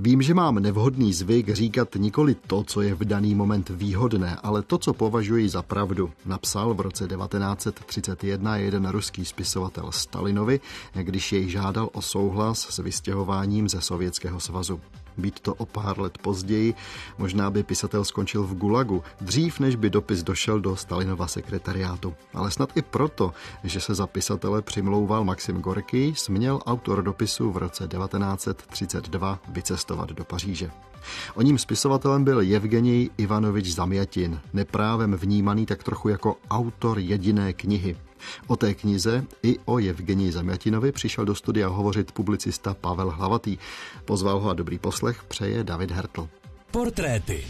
Vím, že mám nevhodný zvyk říkat nikoli to, co je v daný moment výhodné, ale to, co považuji za pravdu, napsal v roce 1931 jeden ruský spisovatel Stalinovi, když jej žádal o souhlas s vystěhováním ze Sovětského svazu. Být to o pár let později, možná by pisatel skončil v Gulagu, dřív než by dopis došel do Stalinova sekretariátu. Ale snad i proto, že se za pisatele přimlouval Maxim Gorky, směl autor dopisu v roce 1932 vycestovat do Paříže. O ním spisovatelem byl Evgenij Ivanovič Zamjatin, neprávem vnímaný tak trochu jako autor jediné knihy. O té knize i o Evgenii Zamjatinovi přišel do studia hovořit publicista Pavel Hlavatý. Pozval ho a dobrý poslech přeje David Hertl. Portréty.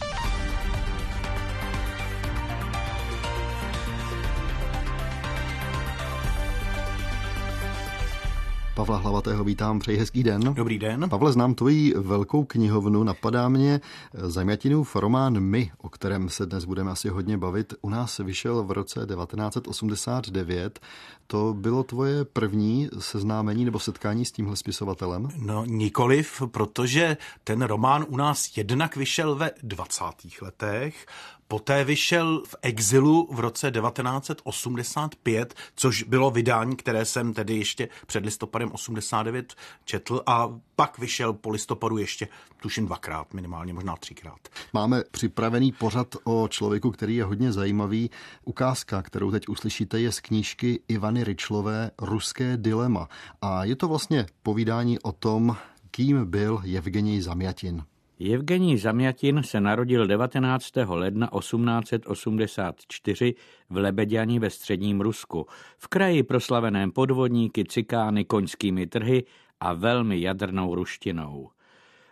Pavla Hlavatého vítám, přeji hezký den. Dobrý den. Pavle, znám tvoji velkou knihovnu, napadá mě Zajmatinův román My, o kterém se dnes budeme asi hodně bavit. U nás vyšel v roce 1989. To bylo tvoje první seznámení nebo setkání s tímhle spisovatelem? No nikoliv, protože ten román u nás jednak vyšel ve 20. letech Poté vyšel v exilu v roce 1985, což bylo vydání, které jsem tedy ještě před listopadem 89 četl a pak vyšel po listopadu ještě, tuším dvakrát, minimálně možná třikrát. Máme připravený pořad o člověku, který je hodně zajímavý. Ukázka, kterou teď uslyšíte, je z knížky Ivany Ryčlové Ruské dilema. A je to vlastně povídání o tom, kým byl Evgenij Zamjatin. Evgenij Zamjatin se narodil 19. ledna 1884 v Lebeďani ve středním Rusku, v kraji proslaveném podvodníky, cikány, koňskými trhy a velmi jadrnou ruštinou.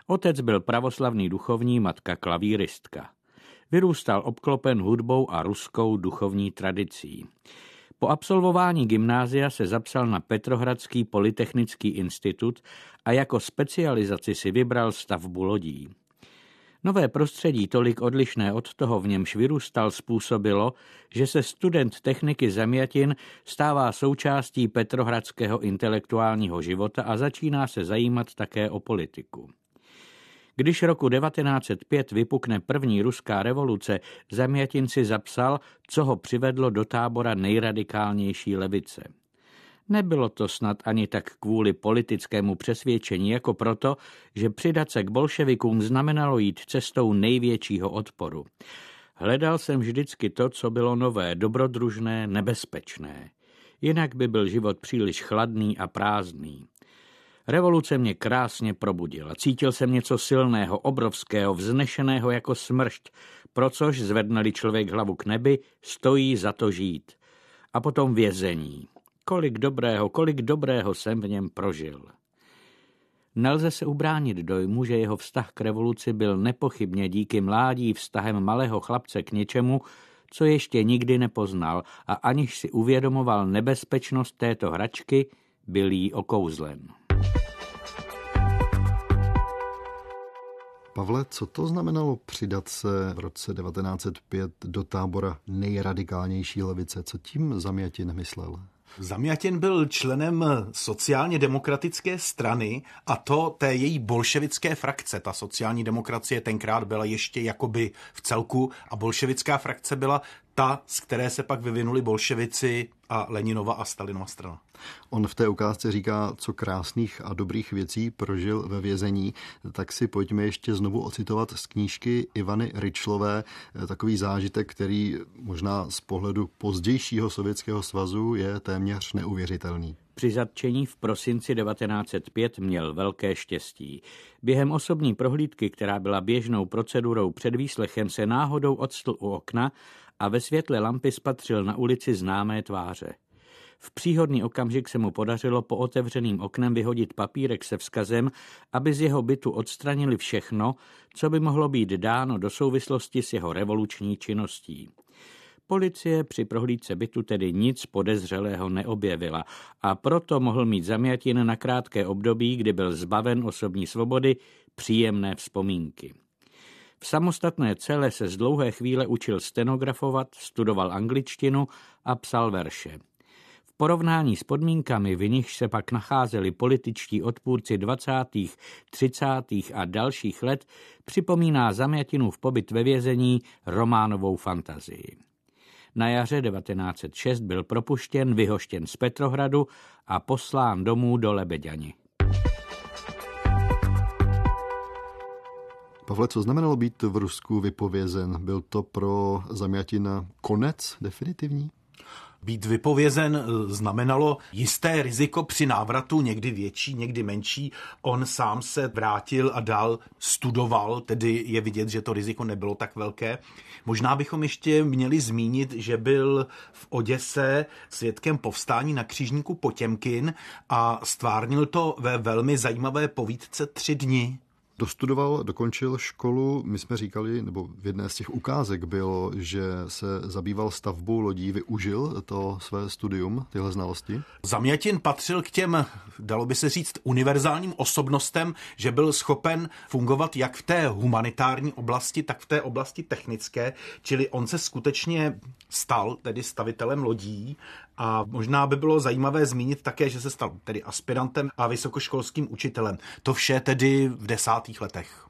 Otec byl pravoslavný duchovní, matka klavíristka. Vyrůstal obklopen hudbou a ruskou duchovní tradicí. Po absolvování gymnázia se zapsal na Petrohradský polytechnický institut a jako specializaci si vybral stavbu lodí. Nové prostředí, tolik odlišné od toho, v němž vyrůstal, způsobilo, že se student techniky Zemjatin stává součástí petrohradského intelektuálního života a začíná se zajímat také o politiku. Když roku 1905 vypukne první ruská revoluce, Zemjatin si zapsal, co ho přivedlo do tábora nejradikálnější levice. Nebylo to snad ani tak kvůli politickému přesvědčení, jako proto, že přidat se k bolševikům znamenalo jít cestou největšího odporu. Hledal jsem vždycky to, co bylo nové, dobrodružné, nebezpečné. Jinak by byl život příliš chladný a prázdný. Revoluce mě krásně probudila. Cítil jsem něco silného, obrovského, vznešeného jako smršť, pro což zvednali člověk hlavu k nebi, stojí za to žít. A potom vězení. Kolik dobrého, kolik dobrého jsem v něm prožil. Nelze se ubránit dojmu, že jeho vztah k revoluci byl nepochybně díky mládí vztahem malého chlapce k něčemu, co ještě nikdy nepoznal a aniž si uvědomoval nebezpečnost této hračky, byl jí okouzlen. Pavle, co to znamenalo přidat se v roce 1905 do tábora nejradikálnější levice? Co tím Zamjatin myslel? Zamjatin byl členem sociálně demokratické strany a to té její bolševické frakce. Ta sociální demokracie tenkrát byla ještě jakoby v celku a bolševická frakce byla ta, z které se pak vyvinuli bolševici a Leninova a Stalinova strana. On v té ukázce říká, co krásných a dobrých věcí prožil ve vězení, tak si pojďme ještě znovu ocitovat z knížky Ivany Ryčlové takový zážitek, který možná z pohledu pozdějšího Sovětského svazu je téměř neuvěřitelný. Při zatčení v prosinci 1905 měl velké štěstí. Během osobní prohlídky, která byla běžnou procedurou před výslechem, se náhodou odstl u okna a ve světle lampy spatřil na ulici známé tváře. V příhodný okamžik se mu podařilo po otevřeným oknem vyhodit papírek se vzkazem, aby z jeho bytu odstranili všechno, co by mohlo být dáno do souvislosti s jeho revoluční činností. Policie při prohlídce bytu tedy nic podezřelého neobjevila a proto mohl mít Zamjatin na krátké období, kdy byl zbaven osobní svobody, příjemné vzpomínky. V samostatné cele se z dlouhé chvíle učil stenografovat, studoval angličtinu a psal verše. V porovnání s podmínkami, v nichž se pak nacházeli političtí odpůrci 20., 30. a dalších let, připomíná Zamjatinův pobyt ve vězení románovou fantazii. Na jaře 1906 byl propuštěn, vyhoštěn z Petrohradu a poslán domů do Lebeďani. Pavle, co znamenalo být v Rusku vypovězen? Byl to pro Zamjatina konec definitivní? Být vypovězen eh, znamenalo jisté riziko při návratu, někdy větší, někdy menší. On sám se vrátil a dál studoval, tedy je vidět, že to riziko nebylo tak velké. Možná bychom ještě měli zmínit, že byl v Oděse svědkem povstání na křižníku Potěmkin a stvárnil to ve velmi zajímavé povídce Tři dny. Dostudoval, dokončil školu. My jsme říkali, nebo v jedné z těch ukázek bylo, že se zabýval stavbou lodí, využil to své studium, tyhle znalosti. Zamětin patřil k těm, dalo by se říct, univerzálním osobnostem, že byl schopen fungovat jak v té humanitární oblasti, tak v té oblasti technické, čili on se skutečně stal tedy stavitelem lodí a možná by bylo zajímavé zmínit také, že se stal tedy aspirantem a vysokoškolským učitelem. To vše tedy v desátých letech.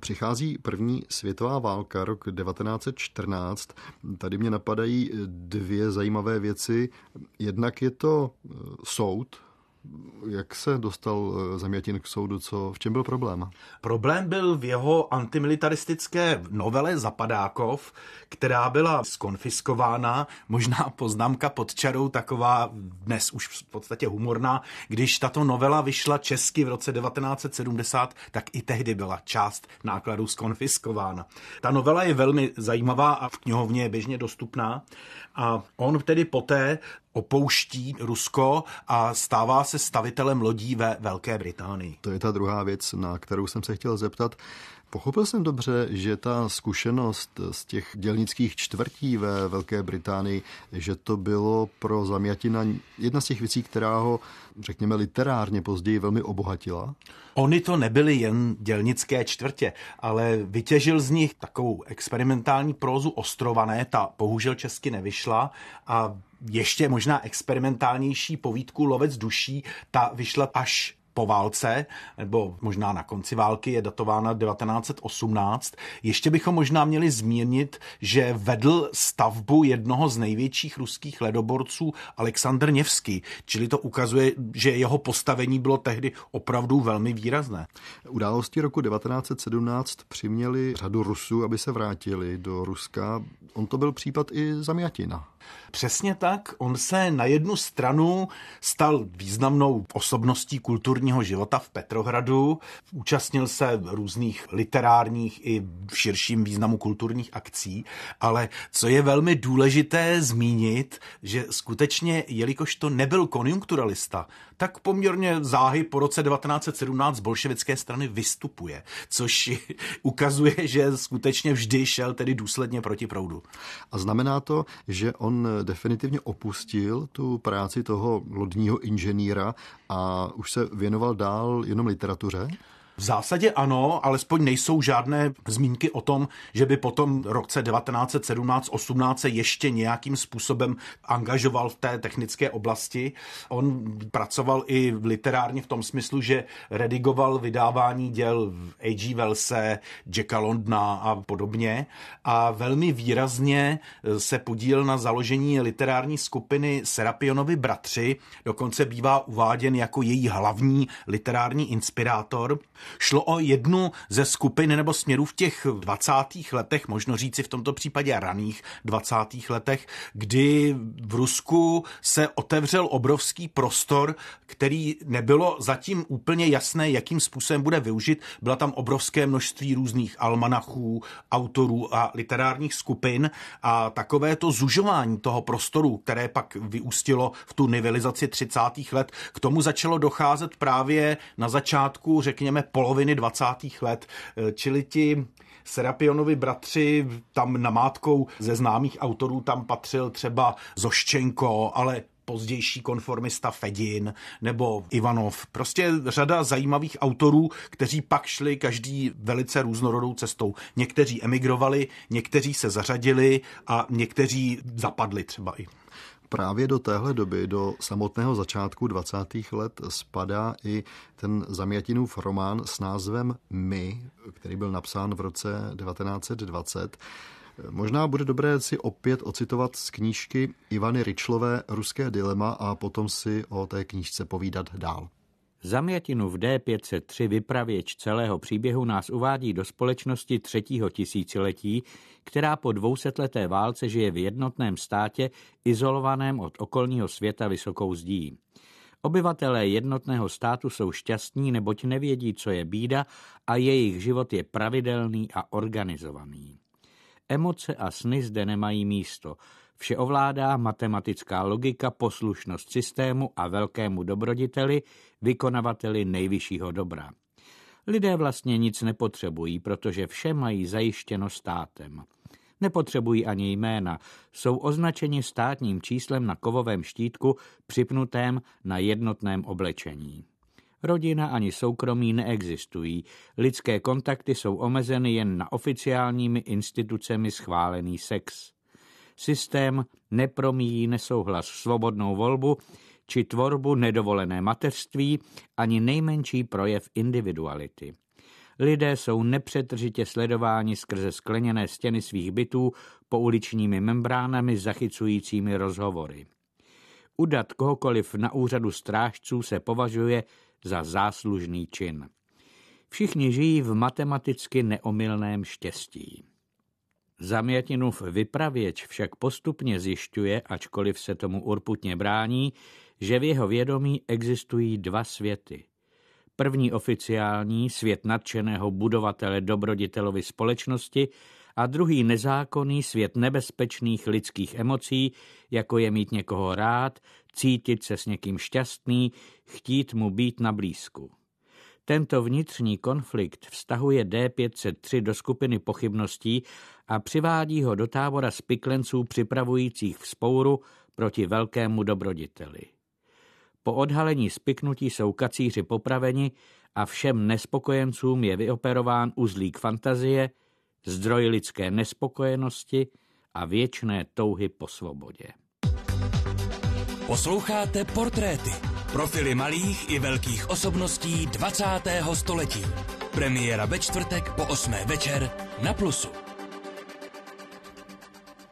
Přichází první světová válka, rok 1914. Tady mě napadají dvě zajímavé věci. Jednak je to soud, jak se dostal eh, Zamjatin k soudu? Co, v čem byl problém? Problém byl v jeho antimilitaristické novele Zapadákov, která byla skonfiskována, možná poznámka pod čarou taková dnes už v podstatě humorná. Když tato novela vyšla česky v roce 1970, tak i tehdy byla část nákladů skonfiskována. Ta novela je velmi zajímavá a v knihovně je běžně dostupná. A on tedy poté opouští Rusko a stává se stavitelem lodí ve Velké Británii. To je ta druhá věc, na kterou jsem se chtěl zeptat. Pochopil jsem dobře, že ta zkušenost z těch dělnických čtvrtí ve Velké Británii, že to bylo pro Zamjatina jedna z těch věcí, která ho, řekněme, literárně později velmi obohatila? Ony to nebyly jen dělnické čtvrtě, ale vytěžil z nich takovou experimentální prózu ostrované, ta bohužel česky nevyšla a ještě možná experimentálnější povídku Lovec duší, ta vyšla až po válce, nebo možná na konci války, je datována 1918. Ještě bychom možná měli zmínit, že vedl stavbu jednoho z největších ruských ledoborců Aleksandr Nevsky, čili to ukazuje, že jeho postavení bylo tehdy opravdu velmi výrazné. Události roku 1917 přiměli řadu Rusů, aby se vrátili do Ruska. On to byl případ i Zamjatina. Přesně tak, on se na jednu stranu stal významnou osobností kulturního života v Petrohradu, účastnil se různých literárních i v širším významu kulturních akcí, ale co je velmi důležité zmínit, že skutečně, jelikož to nebyl konjunkturalista, tak poměrně záhy po roce 1917 z bolševické strany vystupuje, což ukazuje, že skutečně vždy šel tedy důsledně proti proudu. A znamená to, že on definitivně opustil tu práci toho lodního inženýra a už se věnoval dál jenom literatuře? V zásadě ano, alespoň nejsou žádné zmínky o tom, že by potom roce 1917-18 se ještě nějakým způsobem angažoval v té technické oblasti. On pracoval i literárně v tom smyslu, že redigoval vydávání děl A.G. Wellse, Jacka Londna a podobně a velmi výrazně se podíl na založení literární skupiny Serapionovi bratři, dokonce bývá uváděn jako její hlavní literární inspirátor. Šlo o jednu ze skupin nebo směrů v těch 20. letech, možno říci v tomto případě raných 20. letech, kdy v Rusku se otevřel obrovský prostor, který nebylo zatím úplně jasné, jakým způsobem bude využit. Byla tam obrovské množství různých almanachů, autorů a literárních skupin a takové to zužování toho prostoru, které pak vyústilo v tu nivelizaci 30. let, k tomu začalo docházet právě na začátku, řekněme, poloviny 20. let, eh, čili ti Serapionovi bratři, tam namátkou ze známých autorů tam patřil třeba Zoščenko, ale pozdější konformista Fedin nebo Ivanov. Prostě řada zajímavých autorů, kteří pak šli každý velice různorodou cestou. Někteří emigrovali, někteří se zařadili a někteří zapadli třeba i. Právě do téhle doby, do samotného začátku 20. let, spadá i ten Zamjatinův román s názvem My, který byl napsán v roce 1920. Možná bude dobré si opět ocitovat z knížky Ivany Ryčlové Ruské dilema a potom si o té knížce povídat dál. Zamjatinu v D503 vypravěč celého příběhu nás uvádí do společnosti třetího tisíciletí, která po dvousetleté válce žije v jednotném státě, izolovaném od okolního světa vysokou zdí. Obyvatelé jednotného státu jsou šťastní, neboť nevědí, co je bída a jejich život je pravidelný a organizovaný. Emoce a sny zde nemají místo. Vše ovládá matematická logika, poslušnost systému a velkému dobroditeli, vykonavateli nejvyššího dobra. Lidé vlastně nic nepotřebují, protože vše mají zajištěno státem. Nepotřebují ani jména, jsou označeni státním číslem na kovovém štítku připnutém na jednotném oblečení. Rodina ani soukromí neexistují. Lidské kontakty jsou omezeny jen na oficiálními institucemi schválený sex. Systém nepromíjí nesouhlas svobodnou volbu či tvorbu nedovolené mateřství ani nejmenší projev individuality. Lidé jsou nepřetržitě sledováni skrze skleněné stěny svých bytů uličními membránami zachycujícími rozhovory. Udat kohokoliv na úřadu strážců se považuje za záslužný čin. Všichni žijí v matematicky neomylném štěstí. Zamjatinův vypravěč však postupně zjišťuje, ačkoliv se tomu urputně brání, že v jeho vědomí existují dva světy. První oficiální, svět nadšeného budovatele dobroditelovy společnosti a druhý nezákonný svět nebezpečných lidských emocí, jako je mít někoho rád, cítit se s někým šťastný, chtít mu být na blízku. Tento vnitřní konflikt vztahuje D503 do skupiny pochybností a přivádí ho do tábora spiklenců připravujících vzpouru proti velkému dobroditeli. Po odhalení spiknutí jsou kacíři popraveni a všem nespokojencům je vyoperován uzlík fantazie, zdroj lidské nespokojenosti a věčné touhy po svobodě. Posloucháte portréty, profily malých i velkých osobností 20. století. Premiéra ve čtvrtek po 8. večer na Plusu.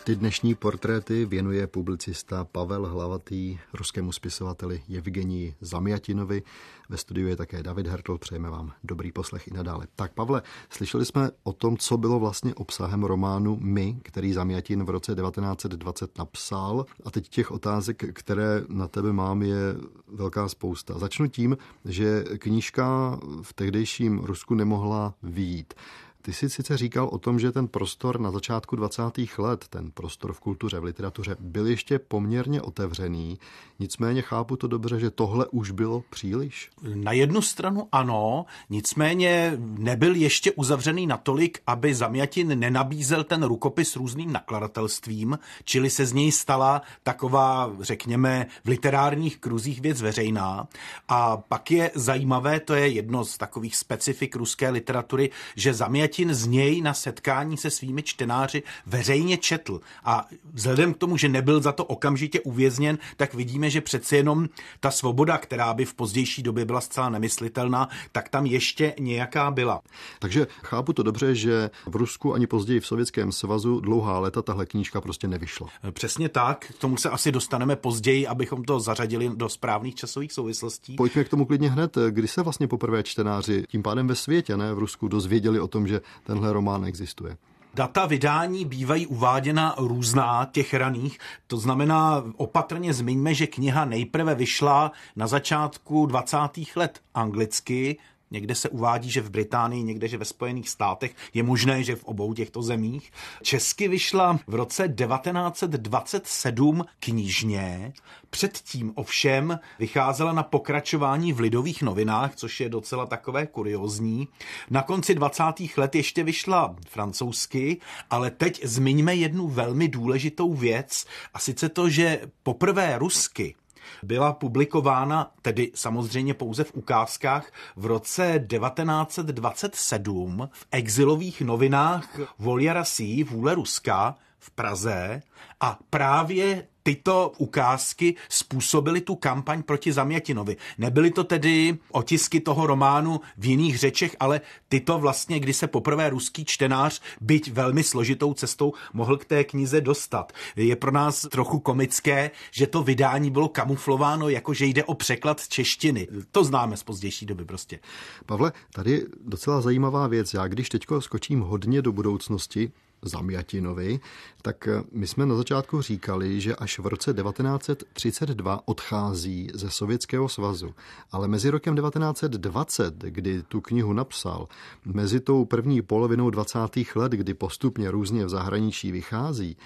Ty dnešní portréty věnuje publicista Pavel Hlavatý ruskému spisovateli Evgenii Zamjatinovi. Ve studiu je také David Hertl, přejeme vám dobrý poslech i nadále. Tak Pavle, slyšeli jsme o tom, co bylo vlastně obsahem románu My, který Zamjatin v roce 1920 napsal a teď těch otázek, které na tebe mám, je velká spousta. Začnu tím, že knížka v tehdejším Rusku nemohla výjít. Ty jsi sice říkal o tom, že ten prostor na začátku 20. let, ten prostor v kultuře, v literatuře, byl ještě poměrně otevřený, nicméně chápu to dobře, že tohle už bylo příliš. Na jednu stranu ano, nicméně nebyl ještě uzavřený natolik, aby Zamjatin nenabízel ten rukopis různým nakladatelstvím, čili se z něj stala taková, řekněme, v literárních kruzích věc veřejná. A pak je zajímavé, to je jedno z takových specifik ruské literatury, že Zamjatin Martin z něj na setkání se svými čtenáři veřejně četl. A vzhledem k tomu, že nebyl za to okamžitě uvězněn, tak vidíme, že přece jenom ta svoboda, která by v pozdější době byla zcela nemyslitelná, tak tam ještě nějaká byla. Takže chápu to dobře, že v Rusku ani později v Sovětském svazu dlouhá léta tahle knížka prostě nevyšla. Přesně tak, k tomu se asi dostaneme později, abychom to zařadili do správných časových souvislostí. Pojďme k tomu klidně hned. Kdy se vlastně poprvé čtenáři, tím pádem ve světě, ne v Rusku, dozvěděli o tom, že tenhle román existuje. Data vydání bývají uváděna různá těch raných, to znamená opatrně zmiňme, že kniha nejprve vyšla na začátku 20. let anglicky, Někde se uvádí, že v Británii, někde, že ve Spojených státech. Je možné, že v obou těchto zemích. Česky vyšla v roce 1927 knižně. Předtím ovšem vycházela na pokračování v lidových novinách, což je docela takové kuriozní. Na konci 20. let ještě vyšla francouzsky, ale teď zmiňme jednu velmi důležitou věc, a sice to, že poprvé rusky byla publikována, tedy samozřejmě pouze v ukázkách, v roce 1927 v exilových novinách Volia Rasí, Vůle Ruska, v Praze a právě tyto ukázky způsobily tu kampaň proti Zamjatinovi. Nebyly to tedy otisky toho románu v jiných řečech, ale tyto vlastně, kdy se poprvé ruský čtenář, byť velmi složitou cestou, mohl k té knize dostat. Je pro nás trochu komické, že to vydání bylo kamuflováno, jako že jde o překlad češtiny. To známe z pozdější doby prostě. Pavle, tady docela zajímavá věc. Já když teďko skočím hodně do budoucnosti, Zamjatinovi, tak eh, my jsme na začátku říkali, že až v roce 1932 odchází ze Sovětského svazu. Ale mezi rokem 1920, kdy tu knihu napsal, mezi tou první polovinou 20. let, kdy postupně různě v zahraničí vychází,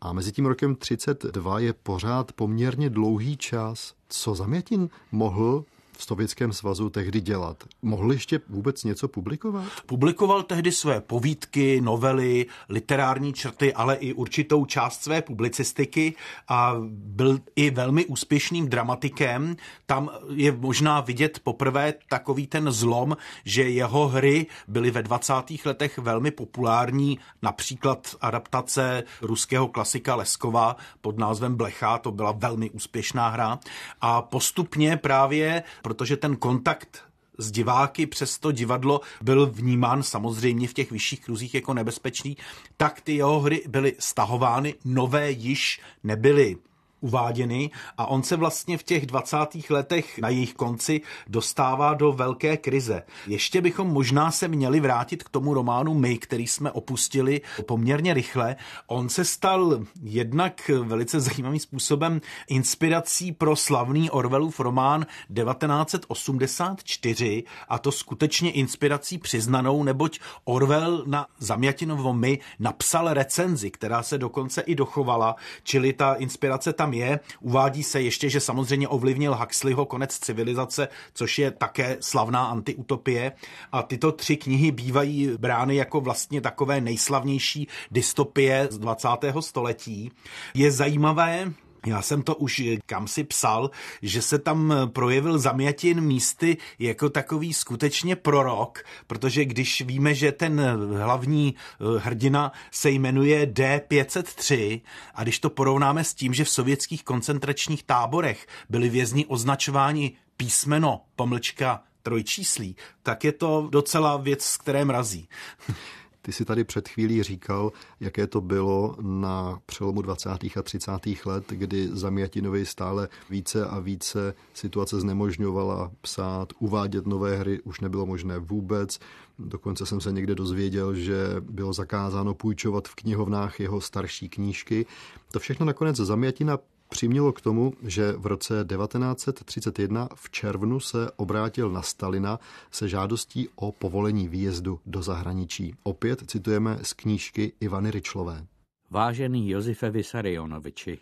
a mezi tím rokem 32 je pořád poměrně dlouhý čas. Co Zamjatin mohl v Sovětském svazu tehdy dělat? Mohl ještě vůbec něco publikovat? Publikoval tehdy své povídky, novely, literární črty, ale i určitou část své publicistiky a byl i velmi úspěšným dramatikem. Tam je možná vidět poprvé takový ten zlom, že jeho hry byly ve 20. letech velmi populární, například adaptace ruského klasika Leskova pod názvem Blecha, to byla velmi úspěšná hra a postupně právě protože ten kontakt s diváky přes to divadlo byl vnímán samozřejmě v těch vyšších kruzích jako nebezpečný, tak ty jeho hry byly stahovány, nové již nebyly uváděny a on se vlastně v těch 20. letech na jejich konci dostává do velké krize. Ještě bychom možná se měli vrátit k tomu románu My, který jsme opustili poměrně rychle. On se stal jednak velice zajímavým způsobem inspirací pro slavný Orwellův román 1984 a to skutečně inspirací přiznanou, neboť Orwell na Zamjatinovo My napsal recenzi, která se dokonce i dochovala, čili ta inspirace tam je. Uvádí se ještě, že samozřejmě ovlivnil Huxleyho konec civilizace, což je také slavná antiutopie. A tyto tři knihy bývají brány jako vlastně takové nejslavnější dystopie z 20. století. Je zajímavé, já jsem to už kam si psal, že se tam projevil Zamjatin místy jako takový skutečně prorok, protože když víme, že ten hlavní eh, hrdina se jmenuje D503 a když to porovnáme s tím, že v sovětských koncentračních táborech byli vězni označováni písmeno pomlčka trojčíslí, tak je to docela věc, z které mrazí. Ty si tady před chvílí říkal, jaké to bylo na přelomu 20. a 30. let, kdy Zamjatinovi stále více a více situace znemožňovala psát, uvádět nové hry, už nebylo možné vůbec. Dokonce jsem se někde dozvěděl, že bylo zakázáno půjčovat v knihovnách jeho starší knížky. To všechno nakonec Zamjatina přimělo k tomu, že v roce 1931 v červnu se obrátil na Stalina se žádostí o povolení výjezdu do zahraničí. Opět citujeme z knížky Ivany Ryčlové. Vážený Josefe Vysarionoviči,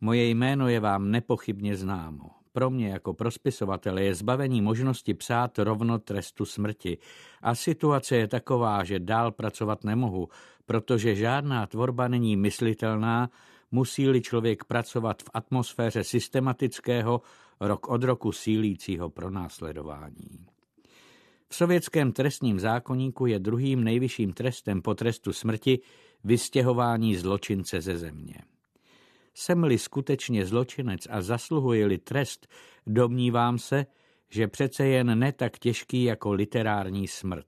moje jméno je vám nepochybně známo. Pro mě jako pro spisovatele je zbavení možnosti psát rovno trestu smrti a situace je taková, že dál pracovat nemohu, protože žádná tvorba není myslitelná, musí-li člověk pracovat v atmosféře systematického, rok od roku sílícího pronásledování. V sovětském trestním zákoníku je druhým nejvyšším trestem po trestu smrti vystěhování zločince ze země. Jsem-li skutečně zločinec a zasluhuje-li trest, domnívám se, že přece jen ne tak těžký jako literární smrt.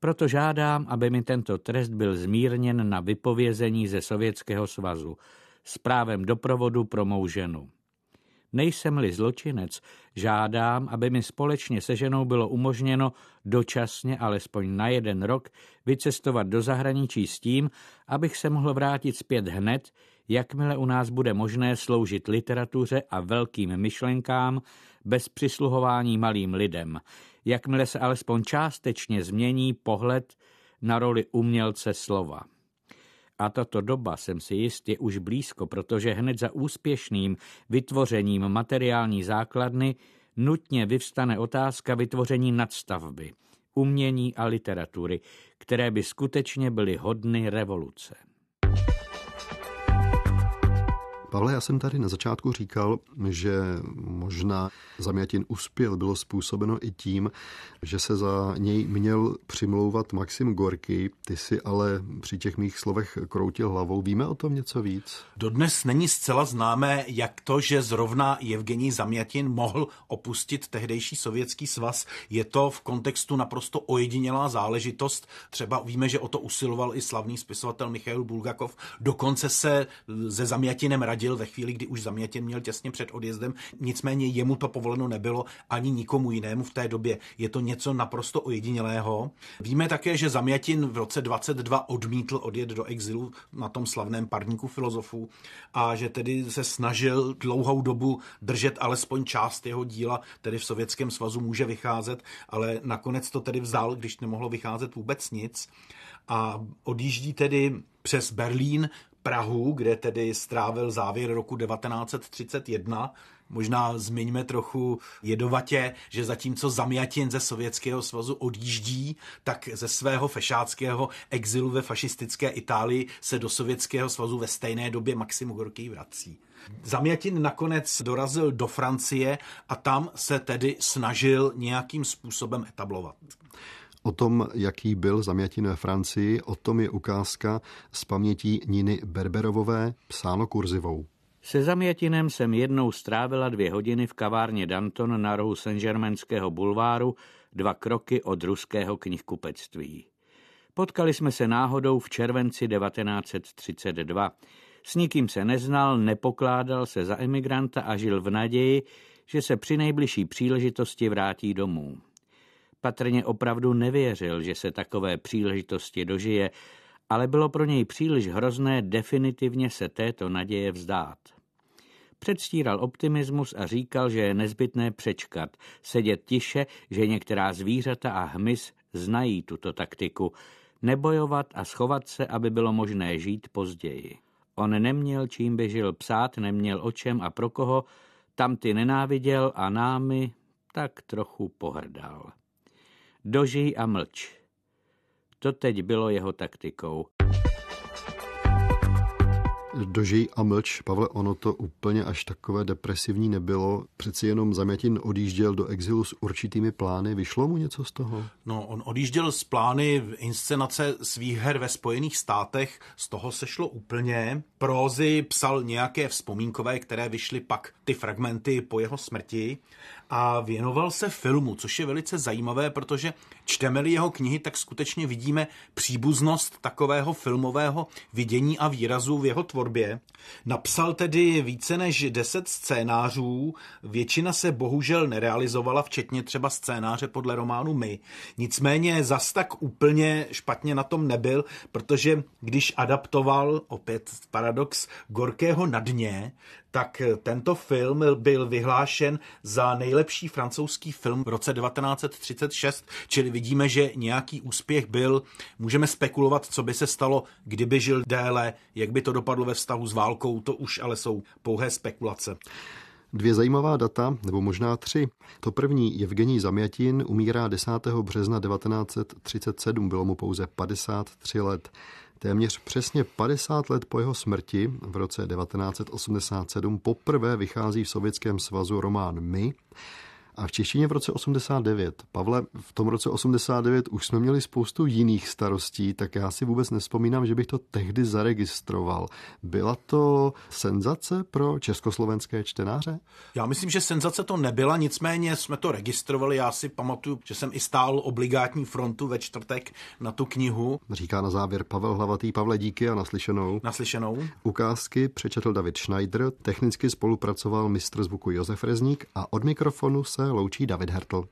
Proto žádám, aby mi tento trest byl zmírněn na vypovězení ze Sovětského svazu s právem doprovodu pro mou ženu. Nejsem-li zločinec, žádám, aby mi společně se ženou bylo umožněno dočasně, alespoň na jeden rok, vycestovat do zahraničí s tím, abych se mohl vrátit zpět hned, jakmile u nás bude možné sloužit literatuře a velkým myšlenkám bez přisluhování malým lidem, jakmile se alespoň částečně změní pohled na roli umělce slova. A tato doba, jsem si jist, je už blízko, protože hned za úspěšným vytvořením materiální základny nutně vyvstane otázka vytvoření nadstavby, umění a literatury, které by skutečně byly hodny revoluce. Pavle, já jsem tady na začátku říkal, že možná Zamjatin uspěl bylo způsobeno i tím, že se za něj měl přimlouvat Maxim Gorky. Ty si ale při těch mých slovech kroutil hlavou. Víme o tom něco víc? Dodnes není zcela známé, jak to, že zrovna Evgení Zamjatin mohl opustit tehdejší sovětský svaz. Je to v kontextu naprosto ojedinělá záležitost. Třeba víme, že o to usiloval i slavný spisovatel Michail Bulgakov. Dokonce se se Zamjatinem radil ve chvíli, kdy už Zamjatin měl těsně před odjezdem. Nicméně jemu to povoleno nebylo ani nikomu jinému v té době. Je to něco naprosto ojedinělého. Víme také, že Zamjatin v roce 22 odmítl odjet do exilu na tom slavném parníku filozofů a že tedy se snažil dlouhou dobu držet alespoň část jeho díla, tedy v Sovětském svazu může vycházet, ale nakonec to tedy vzdal, když nemohlo vycházet vůbec nic. A odjíždí tedy přes Berlín, Prahu, kde tedy strávil závěr roku 1931. Možná zmiňme trochu jedovatě, že zatímco Zamjatin ze Sovětského svazu odjíždí, tak ze svého fešáckého exilu ve fašistické Itálii se do Sovětského svazu ve stejné době Maxim Gorký vrací. Zamjatin nakonec dorazil do Francie a tam se tedy snažil nějakým způsobem etablovat. O tom, jaký byl Zamjatin ve Francii, o tom je ukázka z pamětí Niny Berberovové, psáno kurzivou. Se Zamjatinem jsem jednou strávila dvě hodiny v kavárně Danton na rohu Saint-Germainského bulváru, dva kroky od ruského knihkupectví. Potkali jsme se náhodou v červenci 1932. S nikým se neznal, nepokládal se za emigranta a žil v naději, že se při nejbližší příležitosti vrátí domů. Patrně opravdu nevěřil, že se takové příležitosti dožije, ale bylo pro něj příliš hrozné definitivně se této naděje vzdát. Předstíral optimismus a říkal, že je nezbytné přečkat, sedět tiše, že některá zvířata a hmyz znají tuto taktiku, nebojovat a schovat se, aby bylo možné žít později. On neměl čím by žil psát, neměl o čem a pro koho, tam ty nenáviděl a námi tak trochu pohrdal. Dožij a mlč. To teď bylo jeho taktikou. Dožij a mlč, Pavle, ono to úplně až takové depresivní nebylo. Přeci jenom Zamětin odjížděl do exilu s určitými plány. Vyšlo mu něco z toho? No, on odjížděl z plány inscenace svých her ve Spojených státech, z toho se šlo úplně. Prózy psal nějaké vzpomínkové, které vyšly pak ty fragmenty po jeho smrti a věnoval se filmu, což je velice zajímavé, protože čteme-li jeho knihy, tak skutečně vidíme příbuznost takového filmového vidění a výrazu v jeho tvorbě. Napsal tedy více než deset scénářů, většina se bohužel nerealizovala, včetně třeba scénáře podle románu My. Nicméně zas tak úplně špatně na tom nebyl, protože když adaptoval, opět paradox, Gorkého na dně, tak tento film byl vyhlášen za nejlepší francouzský film v roce 1936, čili vidíme, že nějaký úspěch byl. Můžeme spekulovat, co by se stalo, kdyby žil déle, jak by to dopadlo ve vztahu s válkou, to už ale jsou pouhé spekulace. Dvě zajímavá data, nebo možná tři. To první, Evgení Zamjatin, umírá 10. března 1937, bylo mu pouze 53 let. Téměř přesně 50 let po jeho smrti v roce 1987 poprvé vychází v Sovětském svazu román My, a v češtině v roce 89. Pavle, v tom roce 89 už jsme měli spoustu jiných starostí, tak já si vůbec nespomínám, že bych to tehdy zaregistroval. Byla to senzace pro československé čtenáře? Já myslím, že senzace to nebyla, nicméně jsme to registrovali. Já si pamatuju, že jsem i stál obligátní frontu ve čtvrtek na tu knihu. Říká na závěr Pavel Hlavatý. Pavle, díky a naslyšenou. Naslyšenou. Ukázky přečetl David Schneider, technicky spolupracoval mistr zvuku Josef Rezník a od mikrofonu se loučí David Hertl.